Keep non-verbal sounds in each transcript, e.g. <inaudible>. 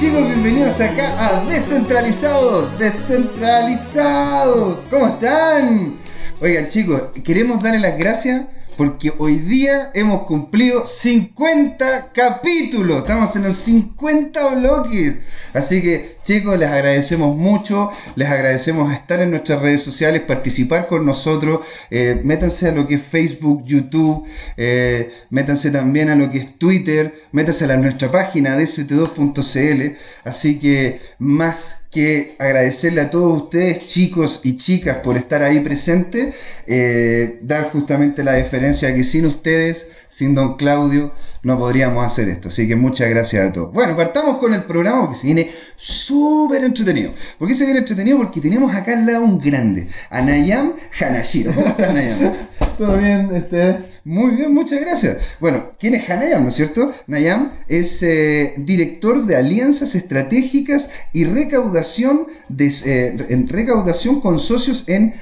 chicos? Bienvenidos acá a Descentralizados, Descentralizados. ¿Cómo están? Oigan chicos, queremos darle las gracias porque hoy día hemos cumplido 50 capítulos. Estamos en los 50 bloques. Así que chicos, les agradecemos mucho, les agradecemos estar en nuestras redes sociales, participar con nosotros, eh, métanse a lo que es Facebook, YouTube, eh, métanse también a lo que es Twitter, métanse a nuestra página dt2.cl. Así que más que agradecerle a todos ustedes, chicos y chicas, por estar ahí presentes, eh, dar justamente la diferencia que sin ustedes, sin don Claudio, no podríamos hacer esto. Así que muchas gracias a todos. Bueno, partamos con el programa porque se viene súper entretenido. ¿Por qué se viene entretenido? Porque tenemos acá al lado un grande, a Nayam Hanashiro. ¿Cómo estás, Nayam? <laughs> Todo bien, este. Muy bien, muchas gracias. Bueno, ¿quién es Hanayam, no es cierto? Nayam es eh, director de alianzas estratégicas y recaudación, de, eh, en recaudación con socios en,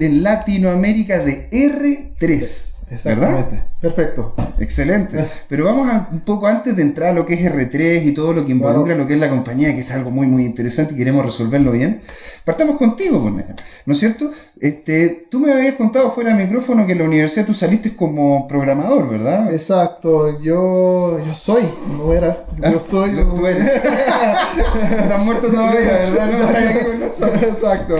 en Latinoamérica de R3. Exactamente. Perfecto. Excelente. Pero vamos a, un poco antes de entrar a lo que es R3 y todo lo que involucra lo que es la compañía, que es algo muy muy interesante y queremos resolverlo bien. Partamos contigo, pues, ¿no es cierto? Este, tú me habías contado fuera de micrófono que en la universidad tú saliste como programador, ¿verdad? Exacto. Yo, yo soy, no era. Yo ah, soy. Tú eres. Estás muerto todavía, <laughs> ¿verdad? No estás aquí con nosotros. Exacto.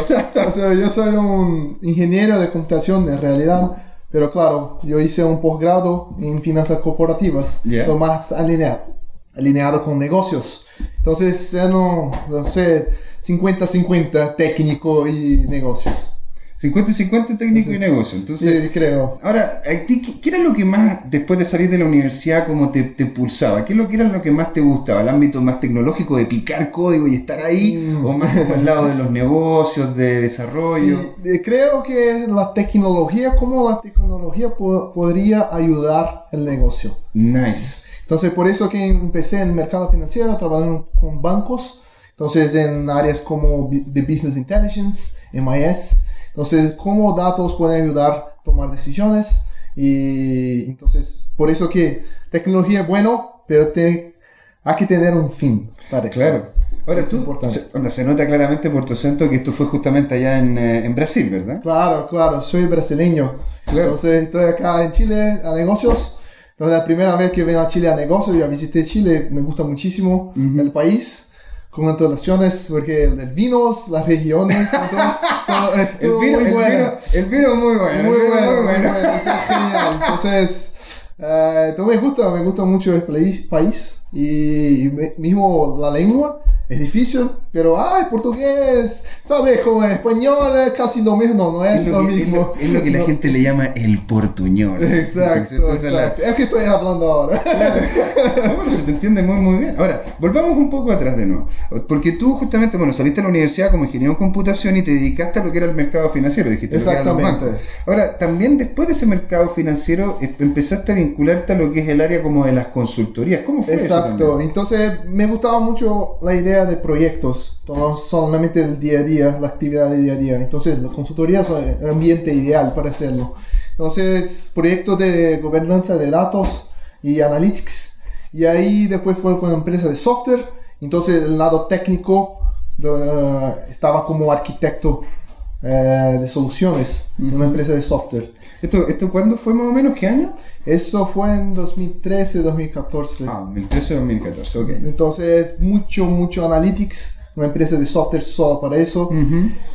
O sea, yo soy un ingeniero de computación en realidad pero claro, yo hice un posgrado en finanzas corporativas, lo más alineado, alineado con negocios. Entonces, no, no sé, 50-50 técnico y negocios. 50-50 técnico y negocio. Entonces, sí, creo. Ahora, ¿qué, era lo que más, después de salir de la universidad, como te, te, pulsaba? ¿Qué es lo que era lo que más te gustaba? ¿El ámbito más tecnológico de picar código y estar ahí? Mm. ¿O más como al lado de los negocios, de desarrollo? Sí, creo que la tecnología, como la tecnología podría ayudar el negocio. Nice. Entonces, por eso que empecé en el mercado financiero, trabajando con bancos. Entonces, en áreas como de Business Intelligence, MIS, entonces, cómo datos pueden ayudar a tomar decisiones. Y entonces, por eso que tecnología es bueno, pero te, hay que tener un fin para eso. Claro. Ahora es tú, se, se, nota claramente por tu acento que esto fue justamente allá en, eh, en Brasil, ¿verdad? Claro, claro, soy brasileño. Entonces estoy acá en Chile a negocios. Entonces la primera vez que vengo a Chile a negocios, ya visité Chile, me gusta muchísimo el país con antolaciones, porque el, vino, las regiones, <laughs> el, vino, muy bueno. el vino es muy bueno. Muy bueno, muy bueno. genial. Entonces, uh, me gusta, me gusta mucho el país, y, y mismo la lengua es difícil, pero ay, portugués, ¿sabes? Como español es casi lo mismo, no, es, lo, mismo. Es lo, que la <laughs> gente le llama el portuñol. Exacto, exacto. Es que estoy hablando ahora. bueno, se te entiende muy, muy bien. Ahora, volvamos un poco atrás de nuevo. Porque tú justamente, bueno, saliste a la universidad como ingeniero en computación y te dedicaste a lo que era el mercado financiero, dijiste. Exactamente. Ahora, también después de ese mercado financiero em, empezaste a vincularte a lo que es el área como de las consultorías. ¿Cómo fue eso? Exacto. Entonces, me gustaba mucho la idea de proyectos, no solamente el día a día, la actividad de día a día. Entonces, las consultorías son el ambiente ideal para hacerlo. Entonces, proyectos de gobernanza de datos y analytics. Y ahí después fue con una empresa de software. Entonces, el lado técnico uh, estaba como arquitecto uh, de soluciones en una empresa de software. ¿Esto, ¿Esto cuándo fue más o menos? ¿Qué año? Eso fue en 2013, 2014. Ah, 2013, 2014, ok. Entonces, mucho, mucho analytics, una empresa de software solo para eso.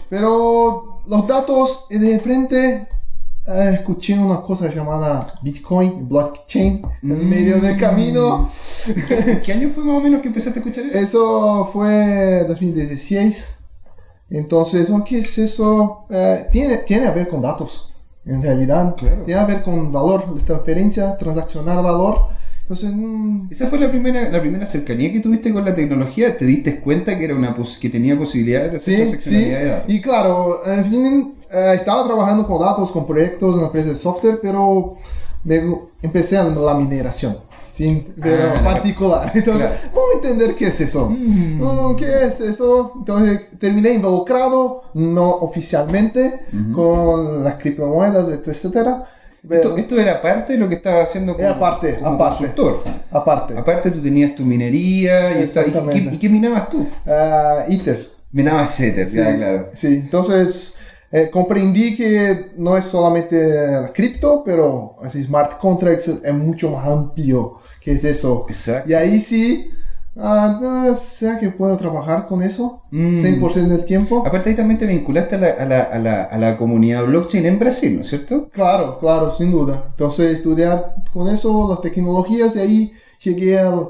Pero los datos, de frente, eh, escuché una cosa llamada Bitcoin, blockchain, en medio del camino. ¿Qué año fue más o menos que empezaste a escuchar eso? Eso fue 2016. Entonces, ¿qué es eso? Eh, tiene, tiene a ver con datos en realidad. Tiene que ver con valor, de transferencia, transaccionar valor. Entonces, mm, esa fue la primera, la primera cercanía que tuviste con la tecnología. ¿Te diste cuenta que era una que tenía posibilidades de hacer sí, sí. Y claro, en fin, eh, estaba trabajando con datos, con proyectos en la empresa de software, pero me, empecé en la mineración sin pero ah, particular. <laughs> Entonces, vamos a entender qué es eso. Mm. ¿Qué es eso? Entonces, terminé involucrado, no oficialmente, con las criptomonedas, etcétera. Esto, esto era parte de lo que estaba haciendo como, Era parte, como aparte. consultor. Aparte. Aparte tú tenías tu minería y, esa- y- Exactamente. ¿y qué minabas tú? Ah, Ether. Minabas Ether, Sí, ya, claro. sí. entonces eh, comprendí que no es solamente la cripto, pero así smart contracts es mucho más amplio que es eso. Exacto. Y ahí sí, ah, no, ¿será que puedo trabajar con eso? Mm. 100% del tiempo. Aparte ahí también te vinculaste a la, a la, a la, a la comunidad blockchain en Brasil, ¿no es cierto? Claro, claro, sin duda. Entonces, estudiar con eso, las tecnologías, de ahí llegué al...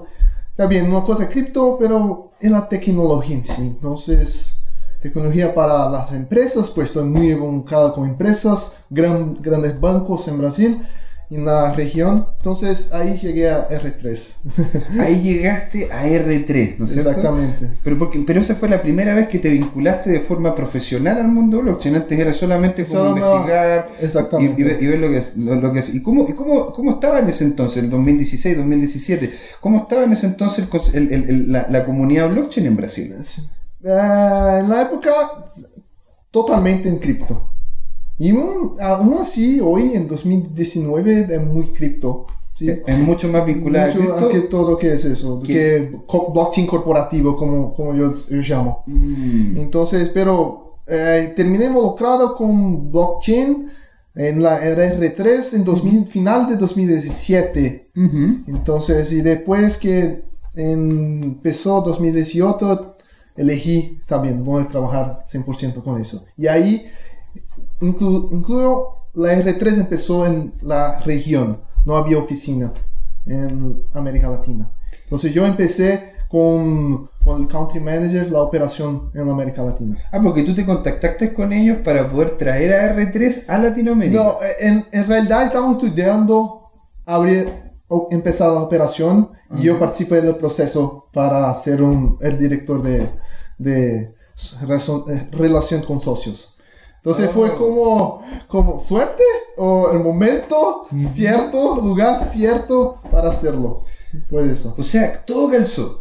Está bien, una cosa cripto, pero es la tecnología en sí. Entonces, tecnología para las empresas, pues estoy muy involucrado con empresas, gran, grandes bancos en Brasil, en la región. Entonces, ahí llegué a R3. <laughs> Ahí llegaste a R3, ¿no es cierto? Exactamente. Pero, porque, pero esa fue la primera vez que te vinculaste de forma profesional al mundo blockchain. Antes era solamente como Solo investigar y, Exactamente. y ver, y ver lo que es. Lo, lo que es. ¿Y, cómo, y cómo, cómo estaba en ese entonces, el 2016, 2017? ¿Cómo estaba en ese entonces el la, la comunidad blockchain en Brasil? Eh, en la época, totalmente en cripto. Y aún, aún así, hoy en 2019 es muy cripto. ¿sí? Es mucho más vinculada a Mucho cripto. a que todo que es eso, ¿Qué? que blockchain corporativo, como, como yo, yo llamo. Mm. Entonces, pero eh, terminé involucrado con blockchain en la R3 en 2000, final de 2017. Ujú. Entonces, y después que empezó 2018, elegí, está bien, voy a trabajar 100% con eso. Y ahí, inclu- incluyo, la R3 empezó en la región, no había oficina en América Latina. Entonces yo empecé con, con el country manager la operación en América Latina. Ah, porque tú te contactaste con ellos para poder traer a R3 a Latinoamérica. No, en, en realidad estamos estudiando abrir o empezar la operación y yo participé del proceso para ser un, el director de, de eh, relación con socios. Entonces Oh. fue como, como suerte o el momento cierto, lugar cierto para hacerlo. Fue eso. O sea, todo calzó.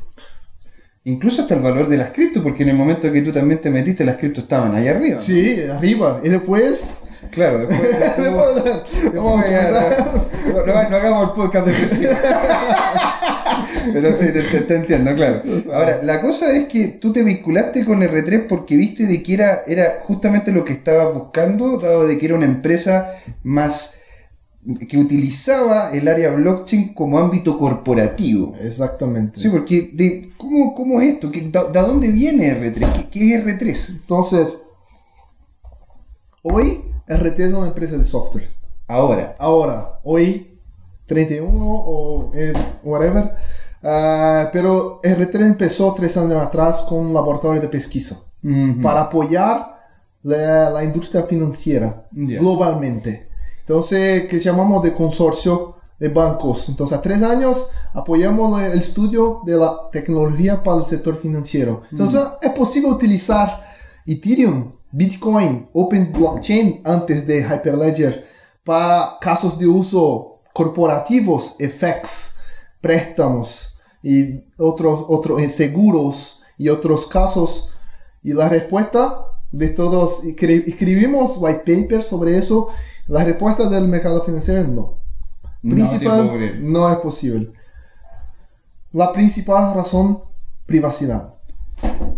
Incluso hasta el valor de las cripto, porque en el momento que tú también te metiste, las cripto estaban allá arriba. ¿no? Sí, arriba. Y después... Claro, después. después- después- después no, no- no hagamos el podcast de. Pero sí, te, te- te entiendo, claro. <laughs> Ahora, la cosa es que tú te vinculaste con R3 porque viste de que era, era justamente lo que estabas buscando, dado de que era una empresa más que utilizaba el área blockchain como ámbito corporativo. Exactamente. Sí, porque de, ¿cómo, ¿cómo es esto? ¿Qué- ¿De, de dónde viene R3? ¿Qué, qué es R3? Entonces, hoy RT es una empresa de software. Ahora. Ahora, hoy, 31 o eh, whatever, ah, pero R3 empezó tres años atrás con un laboratorio de pesquisa Ujú. para apoyar la, la industria financiera Ya. globalmente. Entonces, que llamamos de consorcio de bancos. Entonces, a tres años apoyamos el estudio de la tecnología para el sector financiero. Entonces, es posible utilizar Ethereum, Bitcoin, Open Blockchain antes de Hyperledger para casos de uso corporativos, FX, préstamos y otros otros eh, seguros y otros casos. Y la respuesta de todos, escri- escribimos white paper sobre eso, la respuesta del mercado financiero es no. No Principal, creer. no es posible. La principal razón, privacidad.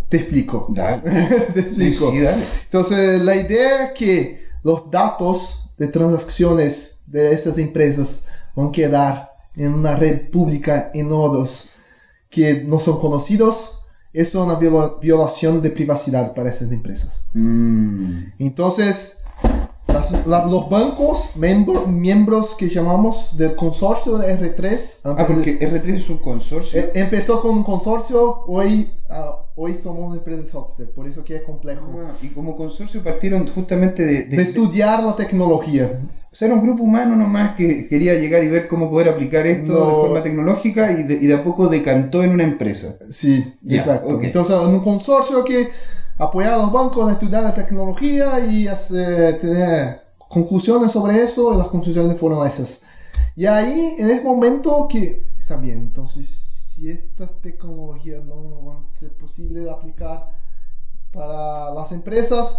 Te explico. <laughs> Te explico. Sí. Entonces, la idea es que los datos de transacciones de estas empresas van a quedar en una red pública en nodos que no son conocidos. Es una viola- violación de privacidad para esas empresas. Mm. Entonces, las- las- los bancos, miembro- miembros que llamamos del consorcio de R3, Ah, antes de- porque R3 es un consorcio. eh, empezó con un consorcio, hoy, ah, hoy somos una empresa de software, por eso que es complejo. Ah, y como consorcio partieron justamente de, de- de estudiar la tecnología. O sea, era un grupo humano nomás que quería llegar y ver cómo poder aplicar esto No. de forma tecnológica y de, y de a poco decantó en una empresa. Sí, exacto. ok. Entonces, un consorcio que apoyar a los bancos a estudiar la tecnología y hacer, tener conclusiones sobre eso, y las conclusiones fueron esas. Y ahí, en ese momento que está bien, entonces, si estas tecnologías no van a ser posibles de aplicar para las empresas,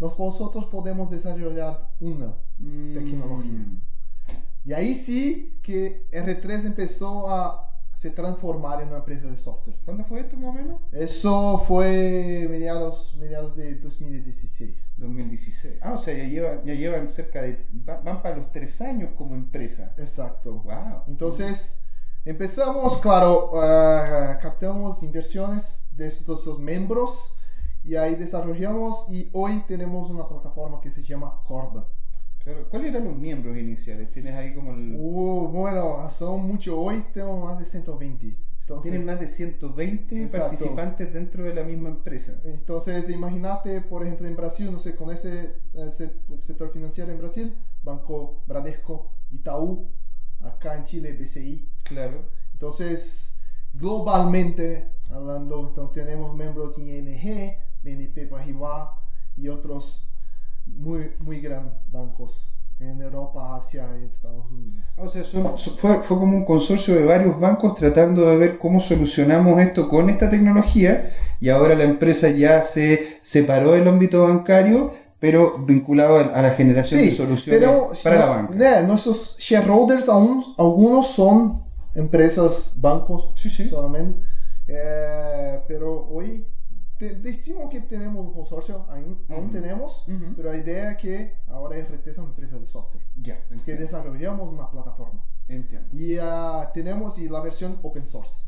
nosotros podemos desarrollar una Mm. tecnología. Y ahí sí que R3 empezó a se transformar en una empresa de software. ¿Cuándo fue esto más o menos? Eso fue mediados, mediados de 2016. 2016. Ah, o sea, ya llevan, ya llevan cerca de... va- Van para los tres años como empresa. Exacto. Wow. Entonces, empezamos, claro, ah, captamos inversiones de estos esos miembros y ahí desarrollamos y hoy tenemos una plataforma que se llama Corda. Claro. ¿Cuáles eran los miembros iniciales? Tienes ahí como el... Uh, bueno, son muchos, hoy tenemos más de 120. Entonces, Tienen más de 120 Exacto. participantes dentro de la misma empresa. Entonces, imagínate, por ejemplo, en Brasil, no sé, con ese, ese sector financiero en Brasil, Banco Bradesco, Itaú, acá en Chile, BCI. Claro. Entonces, globalmente hablando, entonces, tenemos miembros de ING, BNP Paribas y otros muy, muy grandes bancos en Europa, Asia y Estados Unidos. O sea, son- fue, fue como un consorcio de varios bancos tratando de ver cómo solucionamos esto con esta tecnología y ahora la empresa ya se separó del ámbito bancario, pero vinculado a, la generación de soluciones tenemos- para la no, banca. né, nuestros shareholders, aún, algunos son empresas, bancos Sí, sí. solamente, eh, pero hoy te, decimos que tenemos un consorcio, aún, aún tenemos, Ujú. pero la idea es que ahora RT es una empresa de software, Ya, que entiendo. desarrollamos una plataforma. entiendo. Y ah, tenemos y la versión open source.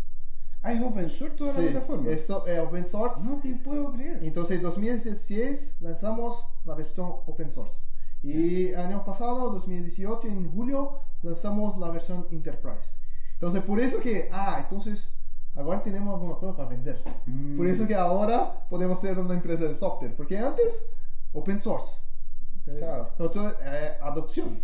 Ah, es open source toda Sí, la plataforma. eso es open source. No te puedo creer. Entonces, en 2016 lanzamos la versión open source. Y año pasado, 2018, en julio, lanzamos la versión enterprise. Entonces, por eso que, ah, entonces, ahora tenemos alguna cosa para vender. Mm. Por eso que ahora podemos ser una empresa de software. Porque antes, open source. ¿ok? Claro. Entonces, eh, adopción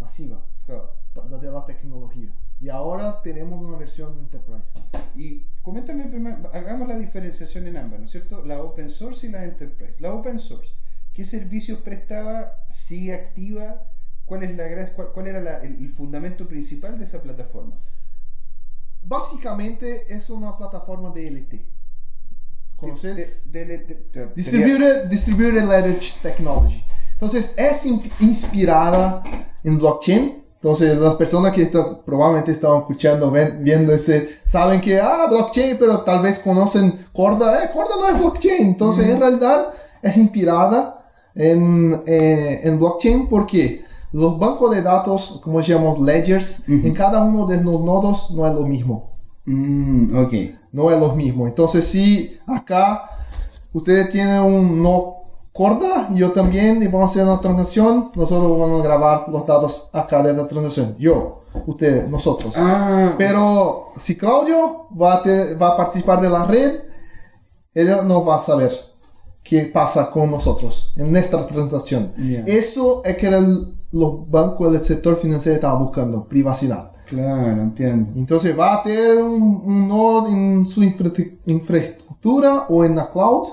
masiva Claro. de la tecnología. Y ahora tenemos una versión enterprise. Y coméntame primero, hagamos la diferenciación en ambas, ¿no es cierto? La open source y la enterprise. La open source, ¿qué servicios prestaba? ¿Sigue activa? ¿Cuál, es la, cuál, cuál era la- el, el fundamento principal de esa plataforma? Básicamente es una plataforma DLT. ¿Conoces? De- de- de- Distributed, Distributed Ledger Technology. Entonces es in- inspirada en blockchain. Entonces las personas que están, probablemente estaban escuchando, ven- viendo ese, saben que, ah, blockchain, pero tal vez conocen Corda. Eh, Corda no es blockchain. Entonces en realidad es inspirada en, eh, en blockchain porque los bancos de datos, como llamamos ledgers, en cada uno de los nodos no es lo mismo Mm, ok. no es lo mismo. Entonces, si acá ustedes tienen un no corda, yo también, y vamos a hacer una transacción, nosotros vamos a grabar los datos acá de la transacción. Yo, ustedes, nosotros. Ah, Pero si Claudio va a, te- va a participar de la red, él no va a saber qué pasa con nosotros en nuestra transacción. Ya. Eso es que era el- los bancos del sector financiero estaban buscando, privacidad. claro, entiendo. Entonces va a tener un, un nodo en su infra- infraestructura o en la cloud,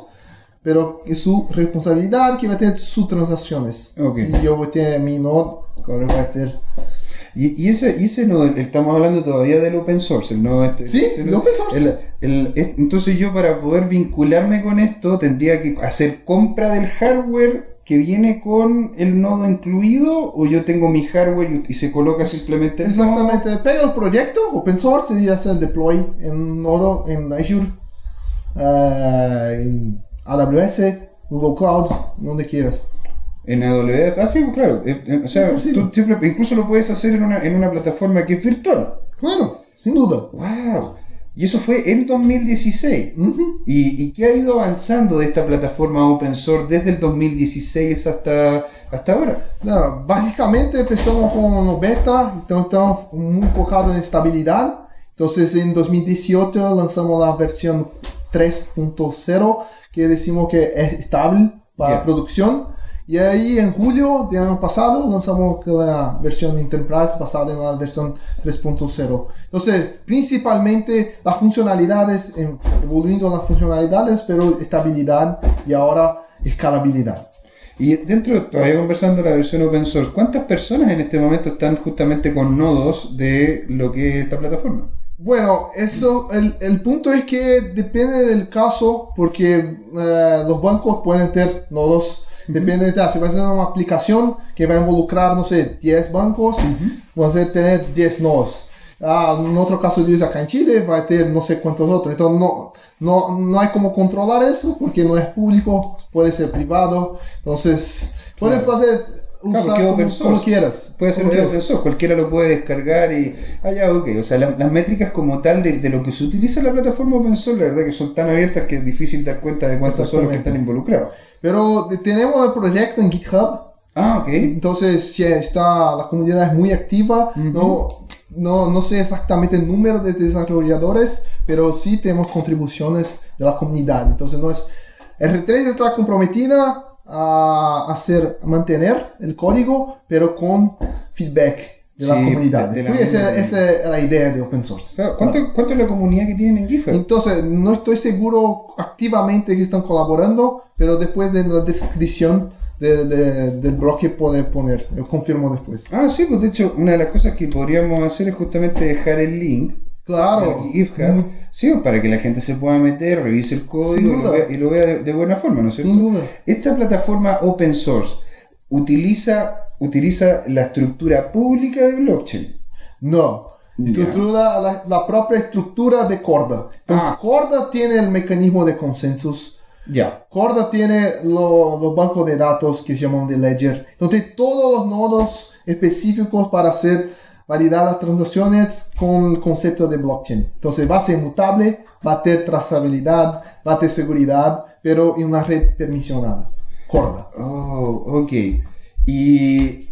pero es su responsabilidad que va a tener sus transacciones. Ok. Y yo voy a tener mi nodo, claro, va a tener... Y, y ese, y ese no, estamos hablando todavía del open source, no este. Sí, el open source. el- el- es- entonces yo para poder vincularme con esto tendría que hacer compra del hardware que viene con el nodo incluido o yo tengo mi hardware y, se coloca simplemente el nodo? Exactamente, pega el proyecto, open source, y hace el deploy en nodo en Azure, eh, en AWS, Google Cloud, donde quieras. En AWS, ah sí, pues claro, eh, eh, o sea, tú siempre- incluso lo puedes hacer en una, en una plataforma que es virtual. Claro, sin duda. ¡Wow! Y eso fue en 2016. Ujú. ¿Y, y qué ha ido avanzando de esta plataforma open source desde el 2016 hasta, hasta ahora? No, básicamente empezamos con un beta, entonces estamos muy enfocados en estabilidad. Entonces en 2018 lanzamos la versión 3.0 que decimos que es estable para Ya. producción. Y ahí en julio del año pasado lanzamos la versión Enterprise basada en la versión 3.0. Entonces principalmente las funcionalidades, evolucionando las funcionalidades, pero estabilidad y ahora escalabilidad. Y dentro, todavía conversando la versión open source, ¿cuántas personas en este momento están justamente con nodos de lo que es esta plataforma? Bueno, eso, el, el punto es que depende del caso, porque eh, los bancos pueden tener nodos Depende, de, si va a ser una aplicación que va a involucrar, no sé, 10 bancos, va a tener 10 nodos. Ah, en otro caso de acá en Chile va a tener no sé cuántos otros. Entonces no, no, no hay como controlar eso porque no es público, puede ser privado. Entonces, puedes hacer usar como, quieras. Puede ser open source, cualquiera lo puede descargar y. Ah, ya, ok. O sea, las métricas como tal de, de, lo que se utiliza en la plataforma open source, la verdad que son tan abiertas que es difícil dar cuenta de cuántos son los que están involucrados. Pero tenemos el proyecto en GitHub. Ah, ok. Entonces, si está, la comunidad es muy activa. No no, no sé exactamente el número de desarrolladores, pero sí tenemos contribuciones de la comunidad. Entonces, no es, R3 está comprometida a hacer, mantener el código, pero con feedback de la comunidad. esa, es la idea de open source. ¿cuánto, ¿cuánto, es la comunidad que tienen en GitHub? Entonces, no estoy seguro activamente que están colaborando, pero después de la descripción de, del bloque puede poner. Lo confirmo después. Ah, sí, pues de hecho, una de las cosas que podríamos hacer es justamente dejar el link. Claro. GitHub, sí, para que la gente se pueda meter, revise el código y lo vea, de, buena forma, ¿no es cierto? Sin duda. Esta plataforma open source utiliza, utiliza la estructura pública de blockchain. No. Estructura, la, la, propia estructura de Corda. Ah. Corda tiene el mecanismo de consensus ya. Corda tiene los bancos de datos que se llaman de Ledger, donde todos los nodos específicos para hacer validar las transacciones con el concepto de blockchain. Entonces va a ser mutable, va a tener trazabilidad, va a tener seguridad, pero en una red permisionada. Corda. Oh, ok. Y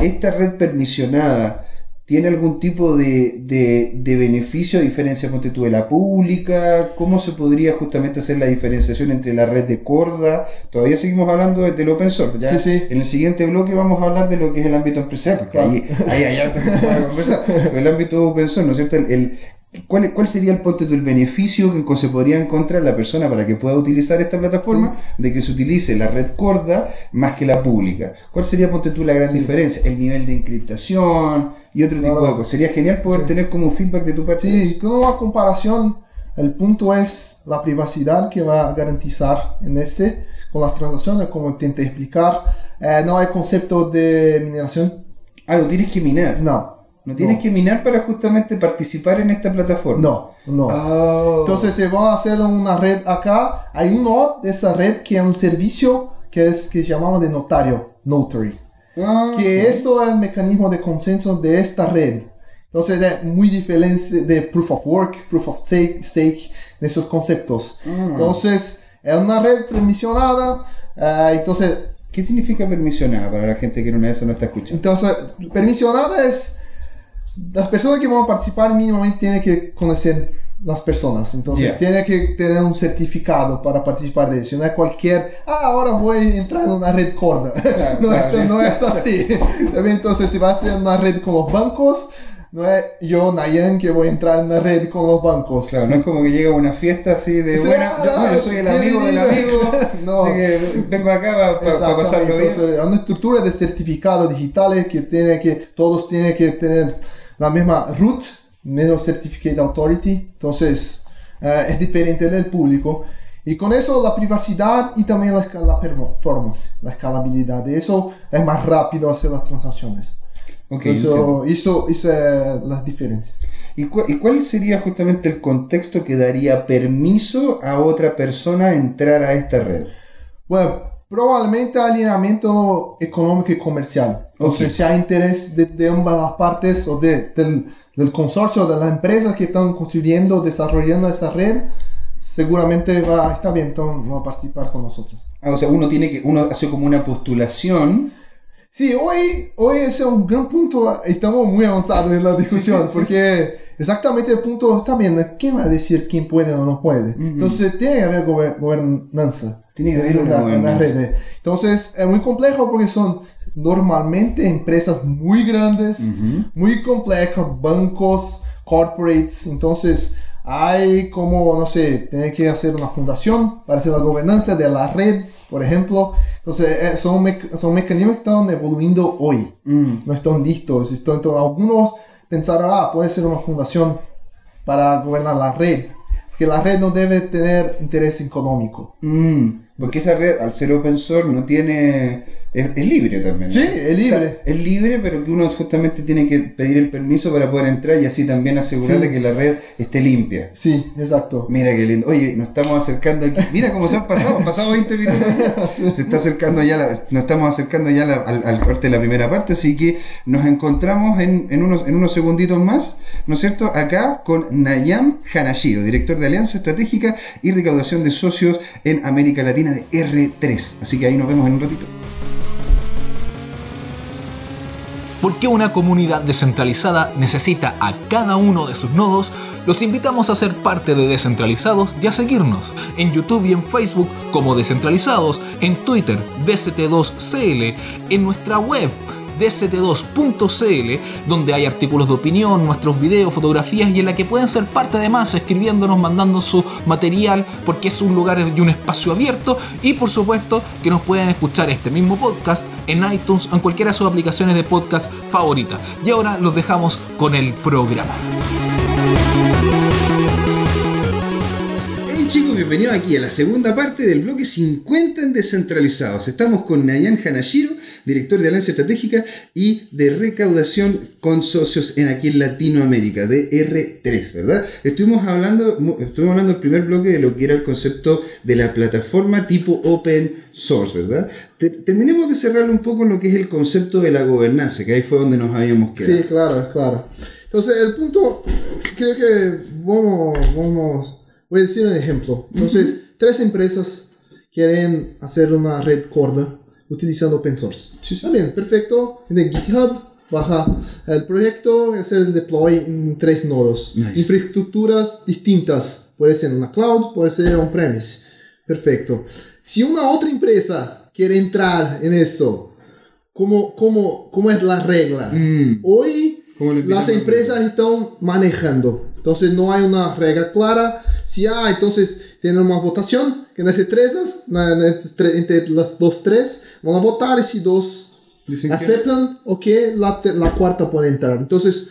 esta red permisionada ¿Tiene algún tipo de, de, beneficio a diferencia tú, de la pública? ¿Cómo se podría justamente hacer la diferenciación entre la red de corda? Todavía seguimos hablando del open source. ¿ya? Sí, sí. En el siguiente bloque vamos a hablar de lo que es el ámbito empresarial, porque ahí, ahí hay algo que se puede conversar. Pero el ámbito open source, ¿no es cierto? el, ¿Cuál, ¿Cuál, sería el punto del beneficio que se podría encontrar la persona para que pueda utilizar esta plataforma de que se utilice la red corda más que la pública? ¿Cuál sería, ponte tú, la gran diferencia? El nivel de encriptación y otro tipo de cosas. Sería genial poder tener como feedback de tu parte. Sí, con una comparación, el punto es la privacidad que va a garantizar en este, con las transacciones, como intenté explicar. Eh, no hay concepto de mineración. Ah, no tienes que minar. No. No tienes que minar para justamente participar en esta plataforma. No, no. Oh. Entonces, se va a hacer una red acá. Hay uno de esa red que es un servicio que, es, que se llamaba de notario, notary. Ah, que eso es el mecanismo de consenso de esta red. Entonces, es muy diferente de proof of work, proof of stake, stake esos conceptos. Ah. Entonces, es una red permisionada. Eh, entonces, ¿qué significa permisionada para la gente que no, eso no está escuchando? Entonces, permisionada es las personas que van a participar mínimamente tienen que conocer las personas. Entonces tiene que tener un certificado para participar de eso. No es cualquier, ah, ahora voy a entrar en una red corda. <laughs> no, no, es así. <laughs> Entonces si va a ser una red con los bancos, no es yo, Nayan, que voy a entrar en una red con los bancos. Claro, no es como que llega a una fiesta así de buena. yo, soy el amigo del amigo. <laughs> no. Así que vengo acá para, para pasarlo bien. Entonces, una estructura de certificados digitales que tiene que, todos tienen que tener la misma root, mismo certificate authority, entonces eh, es diferente del público. Y con eso la privacidad y también la, la performance, la escalabilidad. De eso es más rápido hacer las transacciones. Okay, eso, eso, es la diferencia. ¿Y, ¿Y, cuál sería justamente el contexto que daría permiso a otra persona entrar a esta red? Bueno, probablemente alineamiento económico y comercial. O sea, si hay interés de, ambas las partes o de, del, del, consorcio, de las empresas que están construyendo, desarrollando esa red, seguramente va, está bien, entonces va a participar con nosotros. Ah, o sea, uno tiene que, uno hace como una postulación. Sí, hoy, hoy es un gran punto, estamos muy avanzados en la discusión, porque exactamente el punto está bien, ¿quién va a decir quién puede o no puede? Entonces tiene que haber gobernanza. Tiene que haber una, red. Entonces es muy complejo porque son normalmente empresas muy grandes, muy complejas, bancos, corporates. Entonces hay como, no sé, tiene que hacer una fundación para hacer la gobernanza de la red, por ejemplo. Entonces eh, son, son mecanismos que están evoluyendo hoy. Mm. No están listos. Entonces algunos pensaron, ah, puede ser una fundación para gobernar la red. Porque la red no debe tener interés económico. Mm. Porque esa red, al ser open source, no tiene. Es, es libre también. Sí, es libre. O sea, es libre, pero que uno justamente tiene que pedir el permiso para poder entrar y así también asegurar Sí. de que la red esté limpia. Sí, exacto. Mira qué lindo. Oye, nos estamos acercando aquí. Mira cómo se han pasado. Han pasado 20 minutos ya. <laughs> Se está acercando ya, la- nos estamos acercando ya la- al, al corte de la primera parte. Así que nos encontramos en, en unos, en unos segunditos más, ¿no es cierto? Acá con Nayam Hanashiro, director de Alianza Estratégica y Recaudación de Socios en América Latina de R3. Así que ahí nos vemos en un ratito. ¿Por qué una comunidad descentralizada necesita a cada uno de sus nodos? Los invitamos a ser parte de Descentralizados y a seguirnos en YouTube y en Facebook como Descentralizados, en Twitter DCT2CL, en nuestra web dct2.cl, donde hay artículos de opinión, nuestros videos, fotografías y en la que pueden ser parte además escribiéndonos, mandando su material, porque es un lugar y un espacio abierto. Y por supuesto que nos pueden escuchar este mismo podcast en iTunes o en cualquiera de sus aplicaciones de podcast favorita. Y ahora los dejamos con el programa. Chicos, bienvenidos aquí a la segunda parte del bloque 50 en Descentralizados. Estamos con Nayan Hanashiro, director de Alianza Estratégica y de Recaudación con Socios en aquí en Latinoamérica, de R3, ¿verdad? Estuvimos hablando, estuvimos hablando el primer bloque de lo que era el concepto de la plataforma tipo open source, ¿verdad? Te- terminemos de cerrar un poco lo que es el concepto de la gobernanza, que ahí fue donde nos habíamos quedado. Sí, claro, claro. Entonces, el punto, creo que vamos, vamos, voy a decir un ejemplo. Entonces, tres empresas quieren hacer una red corda utilizando open source. Sí, sí. Bien, perfecto. En el GitHub, baja el proyecto hacer el deploy en tres nodos. Nice. Infraestructuras distintas. Puede ser una cloud, puede ser on-premise. Perfecto. Si una otra empresa quiere entrar en eso, ¿cómo, cómo, cómo es la regla? Mm, Hoy ¿Cómo le las empresas están manejando. Entonces no hay una regla clara. Si hay, entonces tienen una votación que en esas tres, na- na- entre, las dos tres, van a votar y si dos Dicen que- aceptan, ok, la, te- la cuarta puede entrar. Entonces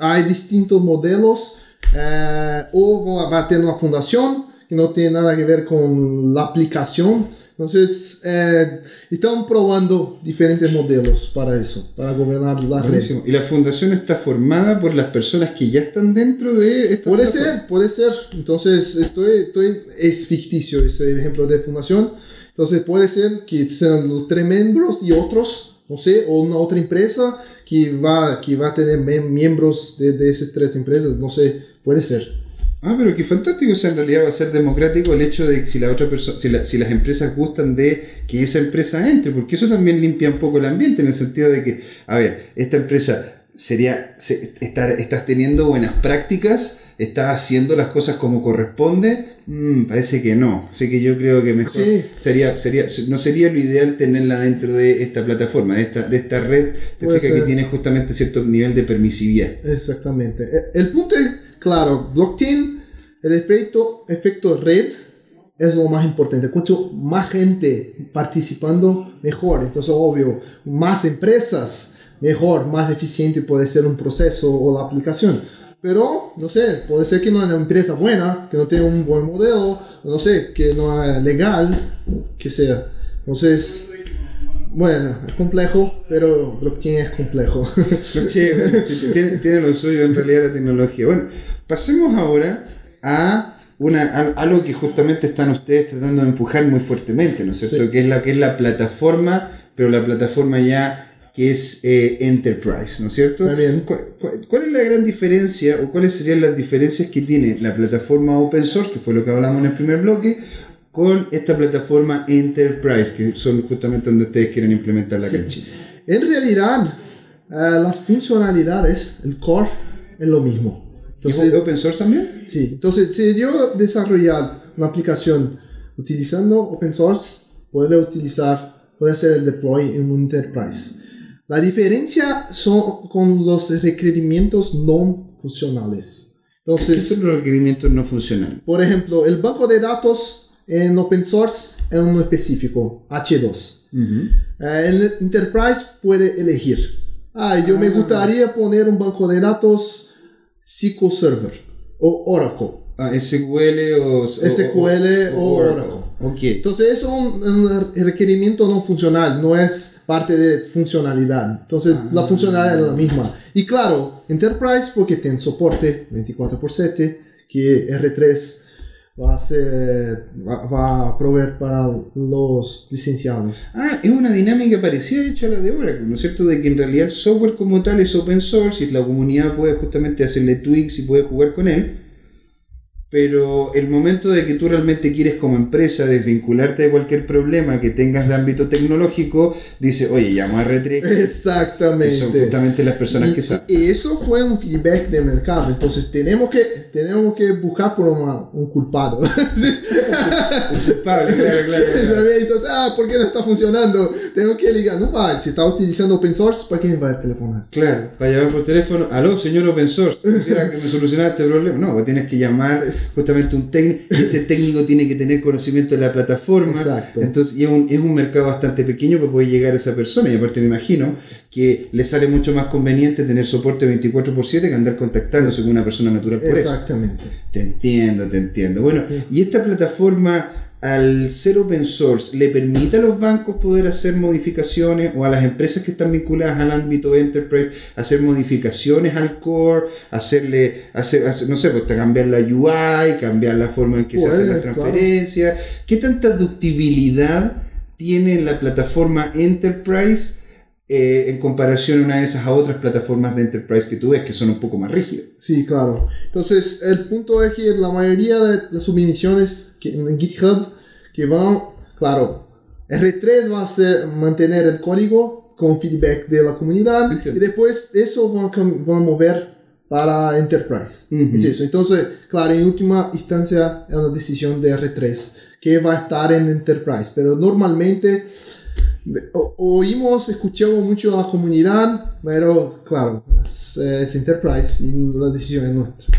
hay distintos modelos. eh, o va a tener una fundación que no tiene nada que ver con la aplicación. Entonces, eh, están probando diferentes modelos para eso, para gobernar la red. Buenísimo. Y la fundación está formada por las personas que ya están dentro de esta Puede plataforma. ser, puede ser. Entonces, estoy, estoy, es ficticio ese ejemplo de fundación. Entonces, puede ser que sean los tres miembros y otros, no sé, o una otra empresa que va, que va a tener miembros de, de esas tres empresas, no sé, puede ser. Ah, pero qué fantástico. O sea, en realidad va a ser democrático el hecho de que si la otra persona, si, la- si las empresas gustan de que esa empresa entre, porque eso también limpia un poco el ambiente en el sentido de que, a ver, esta empresa sería, se- estar, estás teniendo buenas prácticas, estás haciendo las cosas como corresponde. Mm, parece que no. Así que yo creo que mejor Sí. sería, sería, no sería lo ideal tenerla dentro de esta plataforma, de esta, de esta red. Te Puede fijas que tiene justamente cierto nivel de permisividad. Exactamente. E- El punto es, claro, blockchain, el efecto, red es lo más importante. Cuanto más gente participando, mejor. Entonces, obvio, más empresas, mejor, más eficiente puede ser un proceso o la aplicación. Pero, no sé, puede ser que no haya una empresa buena, que no tenga un buen modelo, no sé, que no es legal, que sea. Entonces, bueno, es complejo, pero blockchain es complejo. <laughs> Sí, tiene, tiene lo suyo en realidad la tecnología. Bueno, pasemos ahora a una, a, algo que justamente están ustedes tratando de empujar muy fuertemente, ¿no es cierto? Sí. Que es la que es la plataforma, pero la plataforma ya que es eh, Enterprise, ¿no es cierto? Está bien. ¿Cuál, cuál- cuál es la gran diferencia o cuáles serían las diferencias que tiene la plataforma Open Source, que fue lo que hablamos en el primer bloque, con esta plataforma Enterprise, que son justamente donde ustedes quieren implementarla acá en Chile? En realidad, eh, las funcionalidades, el core, es lo mismo. ¿Y Entonces, Open Source también? sí, entonces si yo desarrollar una aplicación utilizando open source, puede utilizar, puede hacer el deploy en un enterprise. La diferencia son con los requerimientos no funcionales. ¿Qué Entonces, son los requerimientos no funcionales? por ejemplo, el banco de datos en open source es uno específico, H2. Eh, el Enterprise puede elegir. Ah, yo me gustaría poner un banco de datos SQL Server o Oracle. Ah, SQL o, SQL o, o Oracle. Ok. Entonces eso es un, un requerimiento no funcional, no es parte de funcionalidad. Entonces la funcionalidad es la misma. Y claro, Enterprise porque tiene soporte 24x7, que R3 va a, ser, va, va a proveer para los licenciados. Ah, es una dinámica parecida de hecho a la de Oracle, ¿no es cierto? De que en realidad el software como tal es open source y la comunidad puede justamente hacerle tweaks y puede jugar con él. Pero el momento de que tú realmente quieres como empresa desvincularte de cualquier problema que tengas de ámbito tecnológico, dice, oye, llamo a R3. Exactamente. que son justamente las personas y, que saben. y eso fue un feedback de mercado. Entonces tenemos que, tenemos que buscar por una- un culpado. <laughs> Sí. Culpable, claro, claro, claro. Entonces, ah, ¿por qué no está funcionando? Tengo que ligar. No va, si está utilizando open source, ¿para me va a telefonar? Claro, para llamar por teléfono, aló, señor open source, quisiera que me solucionara este problema. No, tienes que llamar justamente un técnico, ese <laughs> técnico tiene que tener conocimiento de la plataforma. Exacto. Entonces, y es un, es un mercado bastante pequeño para poder llegar a esa persona. Y aparte me imagino que le sale mucho más conveniente tener soporte 24 por 7 que andar contactándose con una persona natural por eso. Exactamente. Te entiendo, te entiendo. Bueno, y esta plataforma, al ser open source, ¿le permite a los bancos poder hacer modificaciones o a las empresas que están vinculadas al ámbito enterprise hacer modificaciones al core, hacerle, hacer, hacer- no sé, pues cambiar la UI, cambiar la forma en que se hacen las claro. transferencias? ¿Qué tanta ductibilidad tiene la plataforma enterprise? Eh, en comparación una de esas a otras plataformas de enterprise que tú ves que son un poco más rígidas. Sí, claro. Entonces, el punto es que la mayoría de las submisiones que en GitHub que van, claro, R3 va a ser mantener el código con feedback de la comunidad Entiendo. y después eso van van a mover para Enterprise. Ujú. Es eso. Entonces, claro, en última instancia es una decisión de R3 que va a estar en Enterprise, pero normalmente o- oímos, escuchamos mucho a la comunidad, pero claro, es, es Enterprise y la decisión es nuestra.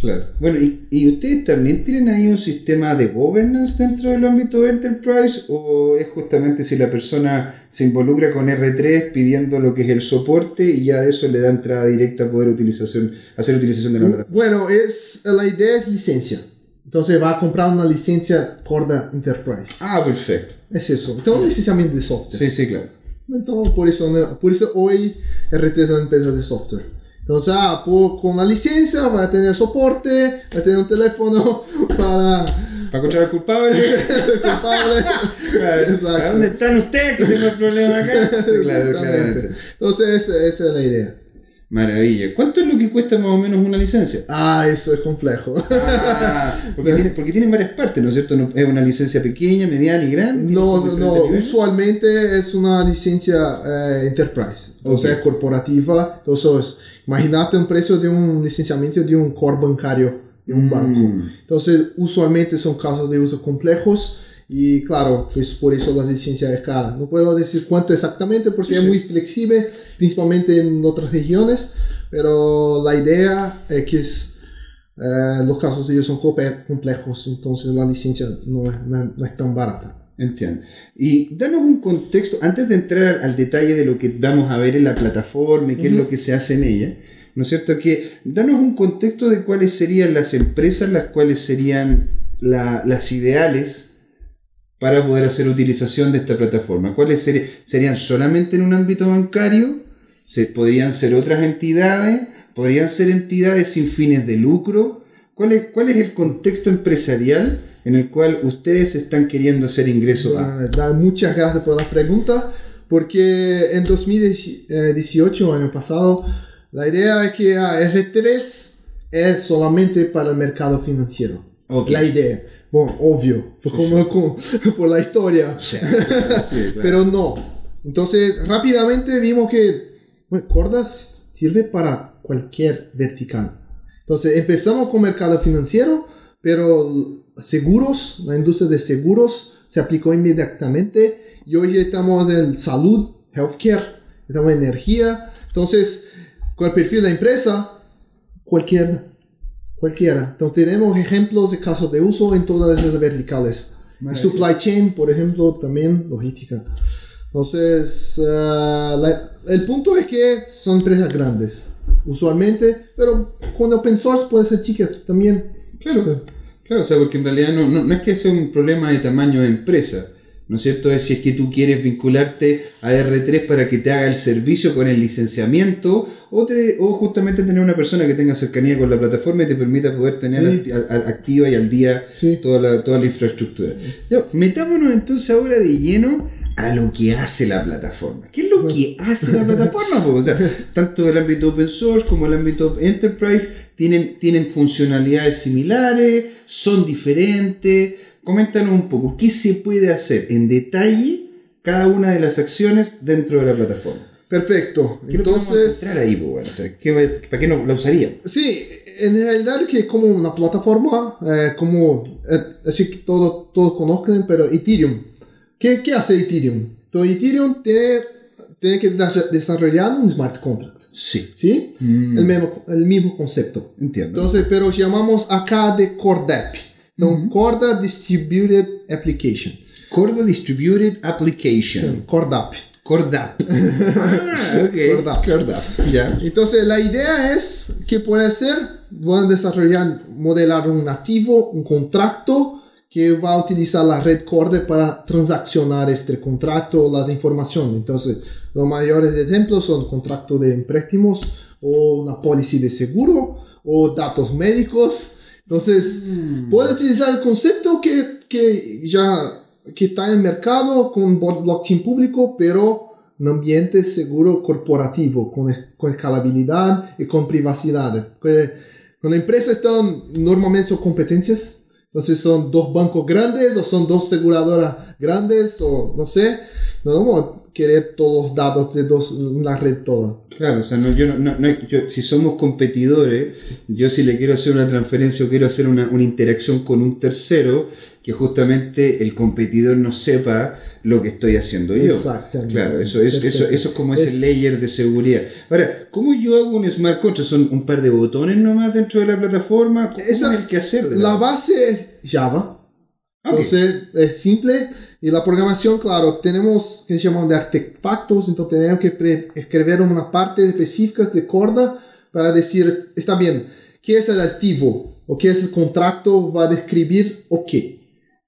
Claro. Bueno, ¿y, y ustedes también tienen ahí un sistema de governance dentro del ámbito de Enterprise? ¿O es justamente si la persona se involucra con R3 pidiendo lo que es el soporte y ya de eso le da entrada directa a poder utilización, hacer utilización de la plataforma? Bueno, es, la idea es licencia. Entonces va a comprar una licencia Corda Enterprise. Ah, perfecto. Es eso. Entonces un licenciamiento de software. Sí, sí, claro. Entonces por eso, no- por eso hoy RT es una empresa de software. Entonces, ah, por- con la licencia va a tener soporte, va a tener un teléfono <laughs> para ¿Para encontrar culpable? <laughs> culpable. Claro. Exacto. ¿A dónde están ustedes que tengo el problema acá? <laughs> Sí, claro, claramente. Entonces, esa, esa es la idea. Maravilla. ¿Cuánto es lo que cuesta más o menos una licencia? Ah, eso es complejo. Ah, porque, <laughs> tiene, porque tienen varias partes, ¿no es cierto? Es una licencia pequeña, mediana y grande. No, no, no, usualmente es una licencia eh, enterprise, entonces Ok. es corporativa. Entonces, imagínate un precio de un licenciamiento de un core bancario de un Mm. banco. Entonces, usualmente son casos de uso complejos y claro, pues por eso la licencia es cara. No puedo decir cuánto exactamente porque Sí, es muy flexible, principalmente en otras regiones, pero la idea es que es, eh, los casos de ellos son comple- complejos, entonces la licencia no es, no es- no es tan barata. Entiendo. Y danos un contexto, antes de entrar al, al detalle de lo que vamos a ver en la plataforma y qué es lo que se hace en ella, ¿no es cierto? Que danos un contexto de cuáles serían las empresas, las cuales serían la- las ideales para poder hacer utilización de esta plataforma. ¿Cuáles seri- serían solamente en un ámbito bancario? ¿Se, ¿Podrían ser otras entidades? ¿Podrían ser entidades sin fines de lucro? ¿Cuál es, cuál es el contexto empresarial en el cual ustedes están queriendo hacer ingreso a? Ah, muchas gracias por la pregunta, porque en 2018, año pasado, la idea es que ah, R3 es solamente para el mercado financiero. Ok. La idea. Bueno, obvio, por, como- como- <laughs> por la historia. <laughs> Sí, claro. Pero no. Entonces, rápidamente vimos que bueno, Cordas sirve para cualquier vertical. Entonces, empezamos con mercado financiero, pero seguros, la industria de seguros se aplicó inmediatamente y hoy estamos en salud, healthcare, estamos en energía. Entonces, con el perfil de empresa, cualquiera. Cualquiera. Entonces, tenemos ejemplos de casos de uso en todas esas verticales. Supply chain, por ejemplo, también logística. Entonces, ah, la- el punto es que son empresas grandes, usualmente, pero con open source puede ser chicas también. Claro, Sí. Claro, o sea, porque en realidad no, no, no es que sea un problema de tamaño de empresa, ¿no es cierto? Es si es que tú quieres vincularte a R3 para que te haga el servicio con el licenciamiento o, te, o justamente tener una persona que tenga cercanía con la plataforma y te permita poder tener Sí. activa y al día Sí. toda, la, toda la infraestructura. Metámonos entonces ahora de lleno a lo que hace la plataforma. ¿Qué es lo que hace la plataforma? O sea, <laughs> tanto el ámbito open source como el ámbito enterprise tienen, tienen funcionalidades similares, son diferentes. Coméntanos un poco, ¿qué se puede hacer en detalle cada una de las acciones dentro de la plataforma? Perfecto. ¿Qué Entonces, ahí, bueno? O sea, ¿qué ¿para qué no la usaría? Sí, en realidad que es como una plataforma, eh, como, eh, así que todo, todos conozcan, pero Ethereum. ¿Qué, qué hace Ethereum? Entonces Ethereum tiene, tiene que des- desarrollar un smart contract, Sí, ¿sí? Mm. El, mismo, el mismo concepto. entiendo. Entonces, pero llamamos acá de CorDApp. Entonces, Corda Distributed Application. Corda Distributed Application. CorDApp. Cordap. <laughs> ah, ok. Cordap. Cordap. Ya. Entonces la idea es que puede ser, van a desarrollar, modelar un activo, un contrato que va a utilizar la red Corda para transaccionar este contrato o las informaciones. Entonces los mayores ejemplos son contrato de préstamos o una póliza de seguro o datos médicos. Entonces puede utilizar el concepto que, que ya que está en el mercado con blockchain público, pero un ambiente seguro corporativo, con, con escalabilidad y con privacidad. Cuando empresas están, normalmente son competencias, entonces son dos bancos grandes o son dos aseguradoras grandes o no sé, no querer todos los datos de dos, una red toda. Claro, o sea, no, yo no, no, yo- si somos competidores, yo si le quiero hacer una transferencia o quiero hacer una, una interacción con un tercero, que justamente el competidor no sepa lo que estoy haciendo yo. Exactamente. Claro, eso es, eso, Perfecto. eso es como ese Es- layer de seguridad. Ahora, ¿cómo yo hago un smart contract? ¿Son un par de botones nomás dentro de la plataforma? ¿Cómo Esa- es el que hacer? La base es Java. Ok. Entonces es simple y la programación, claro, tenemos que se llaman de artefactos, entonces tenemos que escribir una parte específica de corda para decir, está bien, ¿qué es el activo? ¿O qué es el contrato? Va a describir o qué.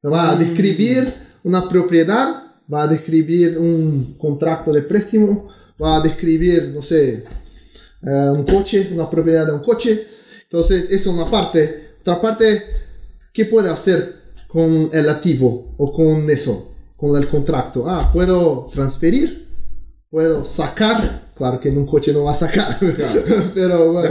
Va a describir una propiedad, va a describir un contrato de préstamo, va a describir, no sé, eh, un coche, una propiedad de un coche. Entonces, esa es una parte. Otra parte, ¿qué puede hacer con el activo o con eso, con el contrato? Ah, puedo transferir, puedo sacar. Claro que en un coche no va a sacar, <laughs> pero bueno,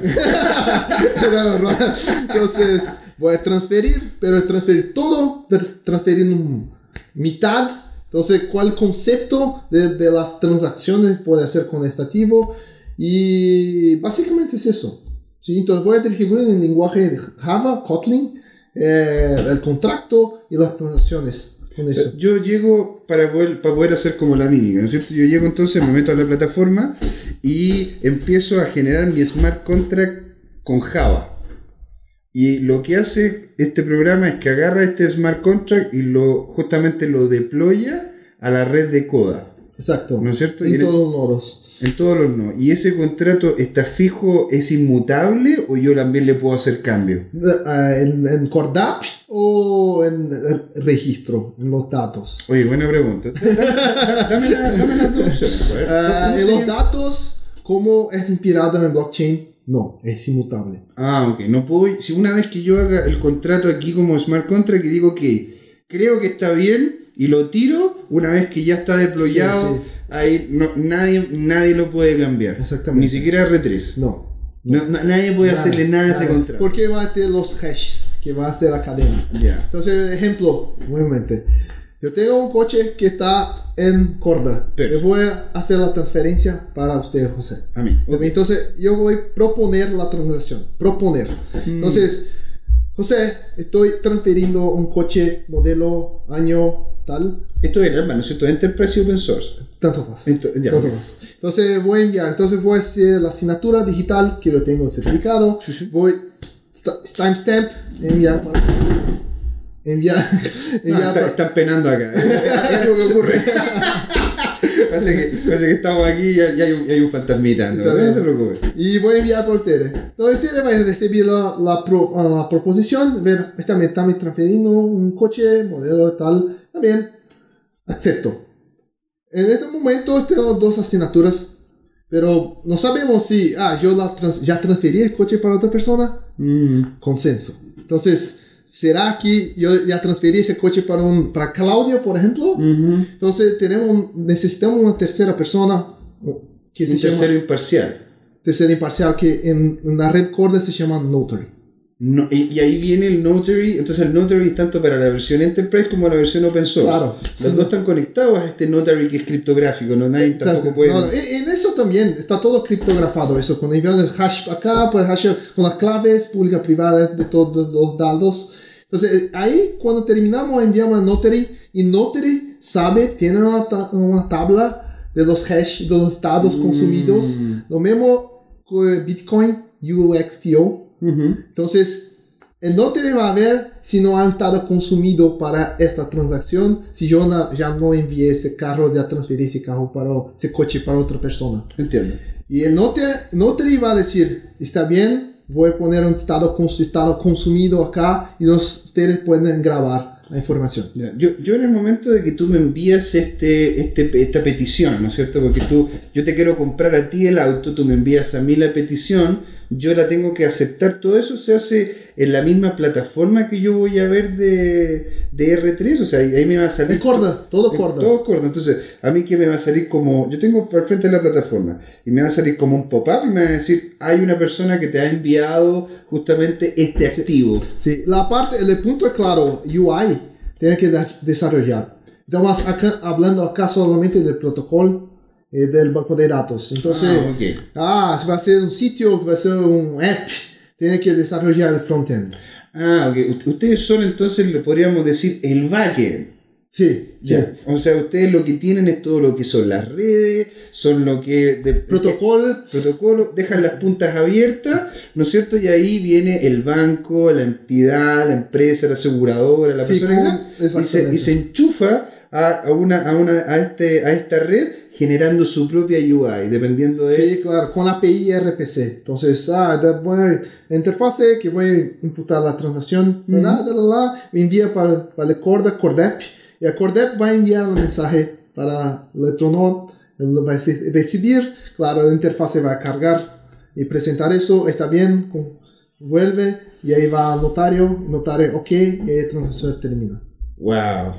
<laughs> Dame una rueda. entonces voy a transferir, pero transferir todo, tr- transferir un mitad. Entonces, ¿cuál concepto de, de las transacciones puede hacer con este activo? Y básicamente es eso. ¿sí? Entonces voy a distribuir en el lenguaje de Java, Kotlin, eh, el contrato y las transacciones con eso. Yo llego para poder, para poder hacer como la mímica, ¿no es cierto? Yo llego entonces, me meto a la plataforma y empiezo a generar mi smart contract con Java. Y lo que hace este programa es que agarra este smart contract y lo justamente lo deploya a la red de Coda, Exacto. ¿no es cierto? En todos los nodos. en todos los nodos. ¿Y ese contrato está fijo, es inmutable o yo también le puedo hacer cambio? Eh, en, en Cordap o en el registro, en los datos. Oye, buena pregunta. Dame, la- dame las dos opciones. a ver. ¿Cómo en los datos, como es inspirado en el blockchain, no, es inmutable. Ah, ok. No puedo. Si una vez que yo haga el contrato aquí como smart contract y digo que creo que está bien y lo tiro, una vez que ya está deployado, Sí, sí. ahí no, nadie, nadie lo puede cambiar. Exactamente. Ni siquiera R3. No. No, na- nadie puede Nada, hacerle nada a ese nada. contrato. Porque va a tener los hashes que va a hacer la cadena. Ya. Entonces, ejemplo, nuevamente. Yo tengo un coche que está en Corda. Yo voy a hacer la transferencia para usted, José. A mí. ok. Entonces, yo voy a proponer la transacción. Proponer. Entonces, José, estoy transfiriendo un coche modelo año tal. Esto es ambas, ¿no es cierto? Enterprise y Open Source. Tanto más. Ento- ya, Tanto más. Entonces voy a enviar. Entonces voy a hacer la asignatura digital que lo tengo certificado. Sí, sí. Voy sta- timestamp enviar para enviar <laughs> <laughs> No, enviar está- para- están penando acá. <laughs> Es algo que ocurre. Parece que, parece que estamos aquí y hay, un, hay un fantasmita. No, no se preocupe. Y voy a enviar por tele. Entonces el tele va a recibir la, la, pro- ah, la proposición, ver, está me está transfiriendo un coche, modelo tal, está bien, acepto. En este momento tengo dos asignaturas, pero no sabemos si, ah, yo la trans- ya transferí el coche para otra persona, Mm. consenso. Entonces, ¿será que yo ya transferí ese coche para, un, para Claudio, por ejemplo? Entonces tenemos, necesitamos una tercera persona que se Un llama tercero imparcial. tercera imparcial que en, en la red Corda se llama Notary. No, y, y ahí viene el Notary. Entonces, el Notary es tanto para la versión Enterprise como la versión Open Source. Claro. Los dos están conectados a este Notary que es criptográfico. No, nadie tampoco Exacto. puede. No, no, en eso también está todo criptografado. Eso, cuando enviamos el hash acá, por el hash con las claves pública privada de todos los datos. Entonces, ahí cuando terminamos enviamos a Notary y Notary sabe, tiene una, ta- una tabla de los hash, de los estados consumidos. Lo mismo con Bitcoin UXTO. Ujú. Entonces, el Notary va a ver si no ha estado consumido para esta transacción, si yo na- ya no envié ese carro, ya transferí ese carro para ese coche para otra persona. Entiendo. Y el notary, notary va a decir, está bien, voy a poner un estado, estado consumido acá y los, ustedes pueden grabar la información. Yo, yo en el momento de que tú me envías este, este, esta petición, ¿no es cierto? Porque tú, yo te quiero comprar a ti el auto, tú me envías a mí la petición, yo la tengo que aceptar. Todo eso se hace en la misma plataforma que yo voy a ver de, de R3, o sea, ahí me va a salir... De corda, todo corda. Todo corda. Entonces, a mí que me va a salir como. Yo tengo al frente de la plataforma y me va a salir como un pop-up y me va a decir: hay una persona que te ha enviado justamente este activo. Sí, la parte, el punto es claro, UI tiene que de- desarrollar. Estamos acá, hablando acá solamente del protocolo eh, del banco de datos. Entonces, Ah, ok. ah, si va a ser un sitio, va a ser un app, tiene que desarrollar el frontend. Ah, ok. Ust- Ustedes son entonces, le podríamos decir, el backend. Sí, Ya. sí. O sea, ustedes lo que tienen es todo lo que son las redes, son lo que. de- Protocolo, protocolo, dejan las puntas abiertas, ¿no es cierto? Y ahí viene el banco, la entidad, la empresa, la aseguradora, la Sí, persona con- y se, y se enchufa a, a una, a, una, a, este, a esta red generando su propia UI, dependiendo de... Sí, claro, con API RPC. Entonces, ah, da- bueno, la interfase que voy a imputar la transacción, la, la, la, la, me envía para, para el Corda, Cordep, y el Cordep va a enviar el mensaje para el Electronode, él lo va a reci- recibir, claro, la interfase va a cargar y presentar eso, está bien, vuelve, y ahí va al notario, notario, ok, y la transacción termina. Wow.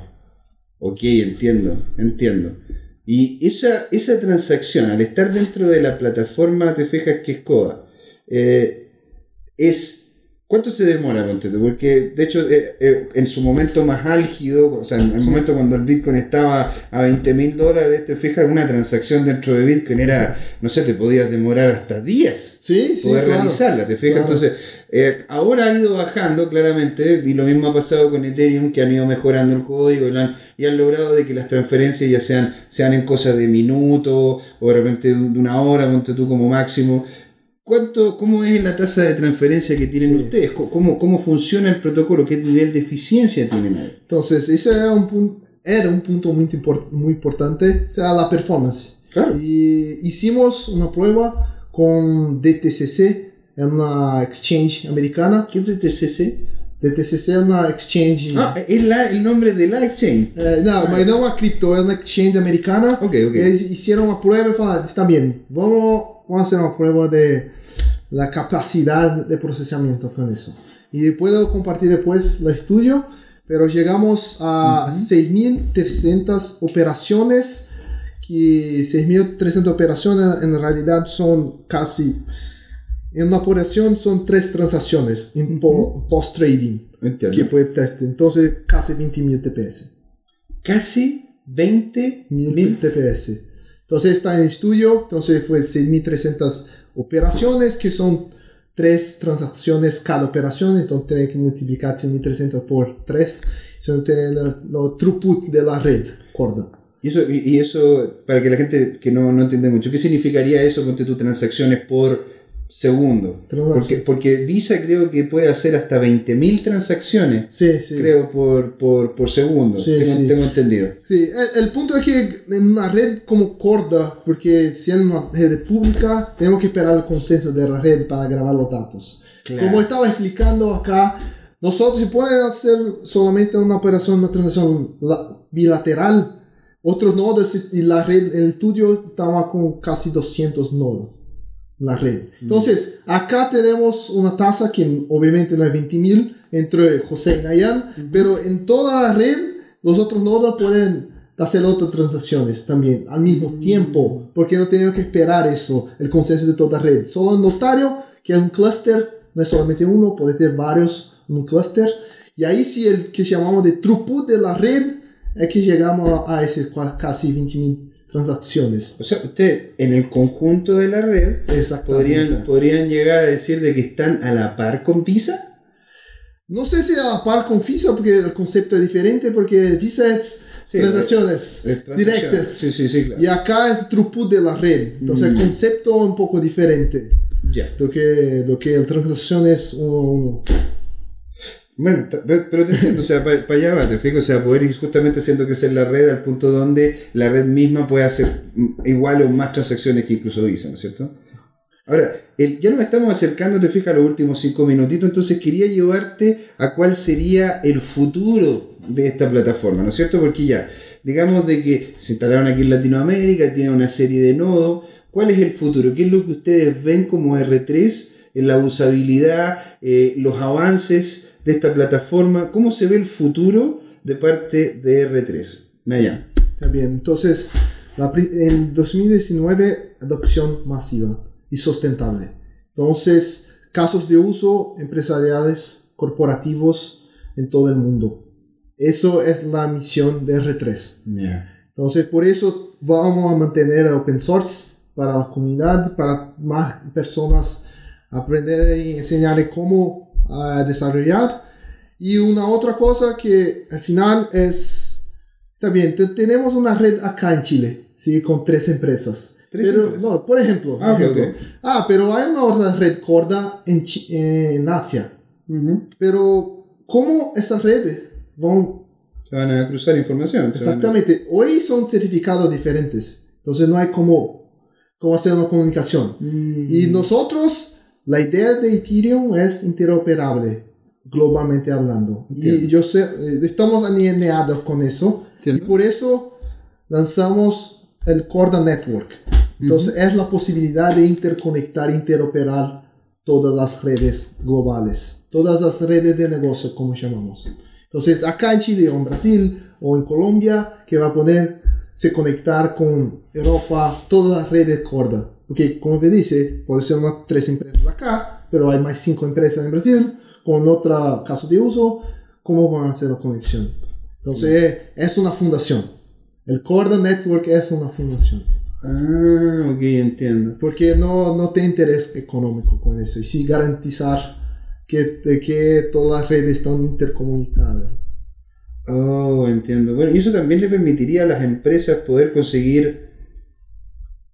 Ok, entiendo, entiendo. Y esa, esa transacción, al estar dentro de la plataforma, te fijas que es CODA, eh, es... ¿Cuánto se demora? Porque, de hecho, eh, eh, en su momento más álgido, o sea, en el momento cuando el Bitcoin estaba a 20 mil dólares, te fijas, una transacción dentro de Bitcoin era, no sé, te podías demorar hasta días Sí, sí, poder claro. realizarla, ¿te fijas? Claro. Entonces, eh, ahora ha ido bajando claramente, y lo mismo ha pasado con Ethereum, que han ido mejorando el código y, han, y han logrado de que las transferencias ya sean, sean en cosas de minutos, o de repente de una hora, ponte tú como máximo. ¿Cuánto, ¿Cómo es la tasa de transferencia que tienen Sí. ustedes? ¿Cómo- ¿Cómo, ¿Cómo funciona el protocolo? ¿Qué nivel de eficiencia tienen ahí? Entonces, ese era un punto, era un punto muy, muy importante, era la performance. Claro. Y hicimos una prueba con DTCC, en una exchange americana. ¿Qué es de TCC? DTCC es una exchange... Ah, es la- el nombre de la exchange. Eh, no, mas não uma cripto, é uma exchange americana. Ok, ok. Eles hicieron uma prueba e falaram, está bien, vamos, vamos hacer una prueba de la capacidad de procesamiento con eso. Y puedo compartir después el estudio, pero llegamos a 6.300 operaciones, que 6.300 operaciones en realidad son casi, en una operación son tres transacciones en po- post-trading, Entiendo. que fue test, entonces casi 20.000 TPS. Casi 20 mil mil TPS. Entonces está en estudio, entonces fue 6.300 operaciones que son tres transacciones cada operación, entonces tiene que multiplicar 6.300 por 3, eso tiene el throughput de la red, corda. Y eso, y, eso, para que la gente que no, no entiende mucho, ¿qué significaría eso? Ponte tus transacciones por segundo. Porque, porque Visa creo que puede hacer hasta 20.000 transacciones, Sí, sí. creo, por, por, por segundo. Sí, tengo, tengo entendido. Sí, el, el punto es que en una red como Corda, porque si es una red pública, tenemos que esperar el consenso de la red para grabar los datos. Claro. Como estaba explicando acá, nosotros si pueden hacer solamente una operación, una transacción la- bilateral, otros nodos y la red, el estudio estaba con casi 200 nodos. La red. Entonces, acá tenemos una tasa que obviamente no es 20.000 entre José y Nayan, pero en toda la red los otros nodos pueden hacer otras transacciones también al mismo tiempo, porque no tenemos que esperar eso, el consenso de toda la red. Solo el notario, que es un clúster, no es solamente uno, puede tener varios en un clúster. Y ahí sí el que llamamos de throughput de la red es que llegamos a, ese casi 20.000 transacciones. O sea, usted en el conjunto de la red podrían, podrían llegar a decir de que están a la par con Visa. No sé si a la par con Visa, porque el concepto es diferente, porque Visa es Sí, transacciones Es directas. Sí, sí, sí, claro. Y acá es throughput de la red. Entonces Mm. el concepto es un poco diferente. Ya. Do que, do que el transacción es uno a uno. Bueno, pero te entiendo, o sea, para allá va, te fijo, o sea, poder ir justamente haciendo crecer la red al punto donde la red misma puede hacer mm, igual o más transacciones que incluso Visa, ¿no es cierto? Ahora, ya nos estamos acercando, te fijas, a los últimos cinco minutitos, entonces quería llevarte a cuál sería el futuro de esta plataforma, ¿no es cierto? Porque ya, digamos de que se instalaron aquí en Latinoamérica, tiene una serie de nodos, ¿cuál es el futuro? ¿Qué es lo que ustedes ven como R3 en la usabilidad, eh, los avances de esta plataforma? ¿Cómo se ve el futuro de parte de R3? Nayan. Está bien. Entonces, la en 2019, adopción masiva y sustentable. Entonces, casos de uso empresariales, corporativos en todo el mundo. Eso es la misión de R3. Ya. Entonces, por eso vamos a mantener el open source para la comunidad, para más personas aprender y enseñar cómo ah, desarrollar. Y una otra cosa que al final es, te- tenemos una red acá en Chile, ¿sí? Con tres empresas. ¿Tres pero, empresas? no, por ejemplo, Ah, ejemplo. ok. ah, pero hay una otra red Corda en, en Asia. Pero, ¿cómo esas redes van Se van a cruzar información. van a- Exactamente. Hoy son certificados diferentes. Entonces no hay como, como hacer una comunicación. Mm. Y nosotros, la idea de Ethereum es interoperable, globalmente hablando. Entiendo. Y yo sé, eh, estamos alineados con eso. Entiendo. Y por eso lanzamos el Corda Network. Entonces es la posibilidad de interconectar, interoperar todas las redes globales, todas las redes de negocio, como llamamos. Entonces, acá en Chile o en Brasil o en Colombia, que va a poder se conectar con Europa, todas las redes Corda. Porque, como te dice, puede ser unas tres empresas acá, pero hay más cinco empresas en Brasil, con otro caso de uso, ¿cómo van a hacer la conexión? Entonces, es una fundación. El Corda Network es una fundación. Ah, ok, entiendo. Porque no, no tiene interés económico con eso. Y sí garantizar que, que todas las redes están intercomunicadas. Oh, entiendo. Bueno, y eso también le permitiría a las empresas poder conseguir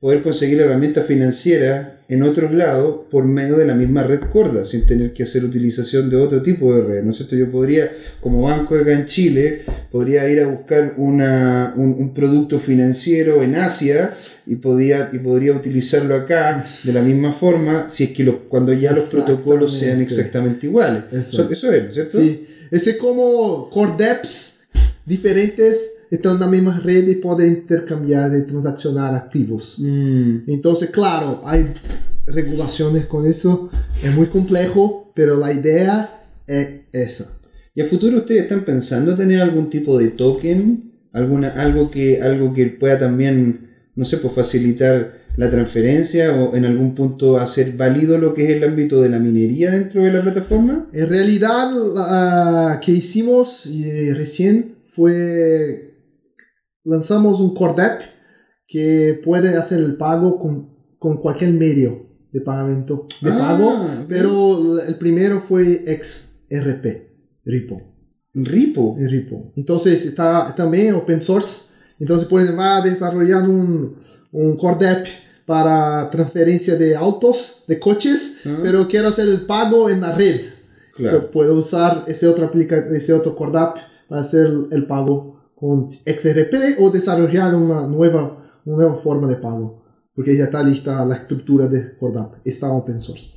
poder conseguir herramientas financieras en otros lados por medio de la misma red corda, sin tener que hacer utilización de otro tipo de red, ¿no es cierto? Yo podría, como banco acá en Chile, podría ir a buscar una, un, un producto financiero en Asia y, podía, y podría utilizarlo acá de la misma forma si es que lo- cuando ya los protocolos sean Exactamente. iguales. Eso, eso es, ¿no es cierto? Sí, ese como core dApps diferentes están en la misma red y pueden intercambiar y transaccionar activos. Mm. Entonces, claro, hay regulaciones con eso, es muy complejo, pero la idea es esa. ¿Y a futuro ustedes están pensando tener algún tipo de token? ¿Alguna, algo, que, algo que pueda también, no sé, pues facilitar la transferencia o en algún punto hacer válido lo que es el ámbito de la minería dentro de la plataforma? En realidad, la que hicimos eh, recién fue lanzamos un core app que puede hacer el pago con, con cualquier medio de pagamento de Ah, pago, pero el primero fue XRP, Ripple. Ripo. en Ripple. Entonces está también open source. Entonces pueden va a desarrollar un, un core app para transferencia de autos, de coches, Ah. pero quiero hacer el pago en la red. Claro. Puedo usar ese otro, aplica ese otro CordApp para hacer el pago con XRP o desarrollar una nueva, una nueva forma de pago. Porque ya está lista la estructura de CordApp. Está open source.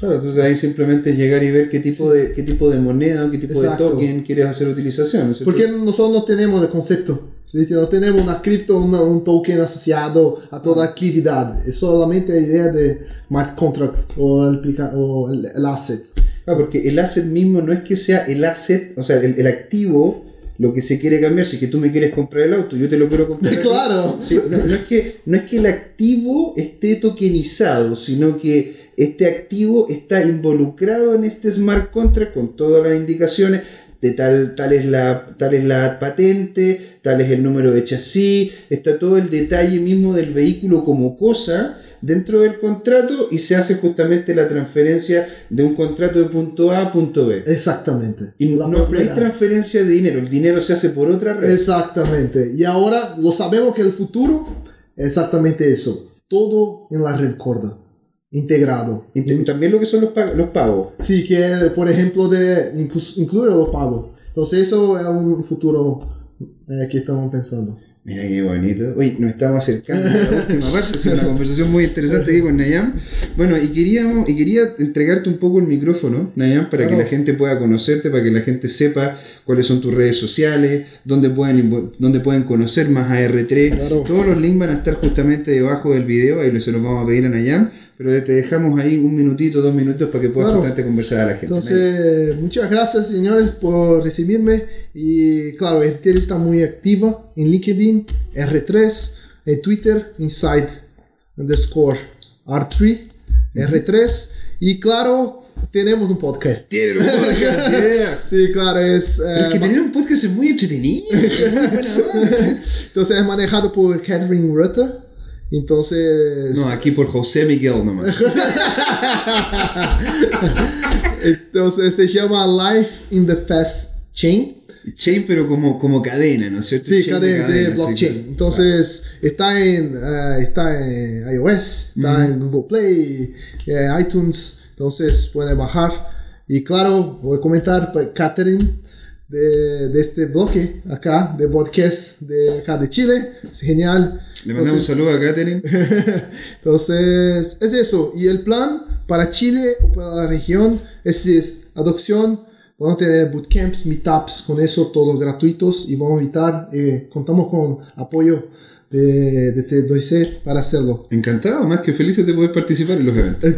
Claro, entonces ahí simplemente llegar y ver qué tipo de, qué tipo de moneda qué tipo Exacto. de token quieres hacer utilización. ¿no? Porque nosotros no tenemos el concepto. ¿sí? No tenemos una cripto, una- un token asociado a toda actividad. Es solamente la idea de smart contract o el, o el, el asset. Ah, porque el asset mismo no es que sea el asset, o sea, el, el activo, lo que se quiere cambiar, si es que tú me quieres comprar el auto, yo te lo quiero comprar. <laughs> Claro. Sí, no, no es que, no es que el activo esté tokenizado, sino que este activo está involucrado en este smart contract con todas las indicaciones de tal, tal, es la, tal es la patente, tal es el número de chasis, está todo el detalle mismo del vehículo como cosa dentro del contrato y se hace justamente la transferencia de un contrato de punto A a punto B. Exactamente. Y La no, hay transferencia de dinero, el dinero se hace por otra red. Exactamente. Y ahora lo sabemos que el futuro es exactamente eso. Todo en la red Corda. Integrado. Y también lo que son los, pag- los pagos. Sí, que por ejemplo de incluye los pagos. Entonces eso es un futuro eh, que estamos pensando. Mira qué bonito. Oye, nos estamos acercando a la <laughs> última parte. Es una conversación muy interesante aquí con Nayam. Bueno, y queríamos, y quería entregarte un poco el micrófono, Nayam, para que la gente pueda conocerte, para que la gente sepa cuáles son tus redes sociales, dónde pueden, dónde pueden conocer más a R3. Claro. Todos los links van a estar justamente debajo del video, ahí se los vamos a pedir a Nayam. Pero te dejamos ahí un minutito, dos minutos para que puedas justamente conversar a la gente. Entonces, muchas gracias señores por recibirme. Y claro, R3 está muy activa en LinkedIn, R3, en Twitter, Inside underscore R3, R3. Y claro, tenemos un podcast. Tiene un podcast, <laughs> yeah. Sí, claro, es... Pero eh, es que tener un podcast es muy entretenido. es muy buena. <laughs> Entonces es manejado por Catherine Rutter. Entonces... No, aquí por José Miguel nomás. <laughs> Entonces se llama Life in the Fast Chain. Chain, pero como, como cadena, ¿no es cierto? Sí, Chain cadena de, blockchain. Entonces está en eh, está en iOS, está en Google Play, eh, iTunes. Entonces pueden bajar. Y claro, voy a comentar pues, Catherine de, de este bloque acá de podcast de acá de Chile. Es genial. Le mandamos un saludo a Katherine. <laughs> Entonces, es eso. Y el plan para Chile o para la región es, es adopción. Vamos a tener bootcamps, meetups, con eso todos gratuitos y vamos a invitar, eh, contamos con apoyo de, de T2C para hacerlo. Encantado, más que felices de poder participar en los eventos.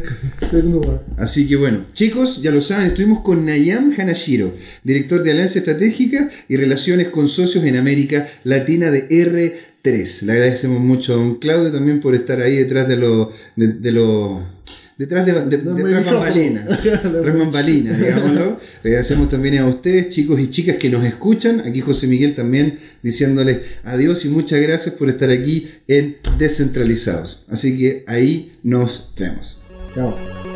<laughs> Así que bueno, chicos, ya lo saben, estuvimos con Nayam Hanashiro, director de Alianza Estratégica y Relaciones con Socios en América Latina de R3. Le agradecemos mucho a don Claudio también por estar ahí detrás de los... De, de los Detrás de, de, No, detrás <laughs> bambalinas, digámoslo. Agradecemos también a ustedes, chicos y chicas que nos escuchan. Aquí José Miguel también diciéndoles adiós y muchas gracias por estar aquí en Descentralizados. Así que ahí nos vemos. Chao.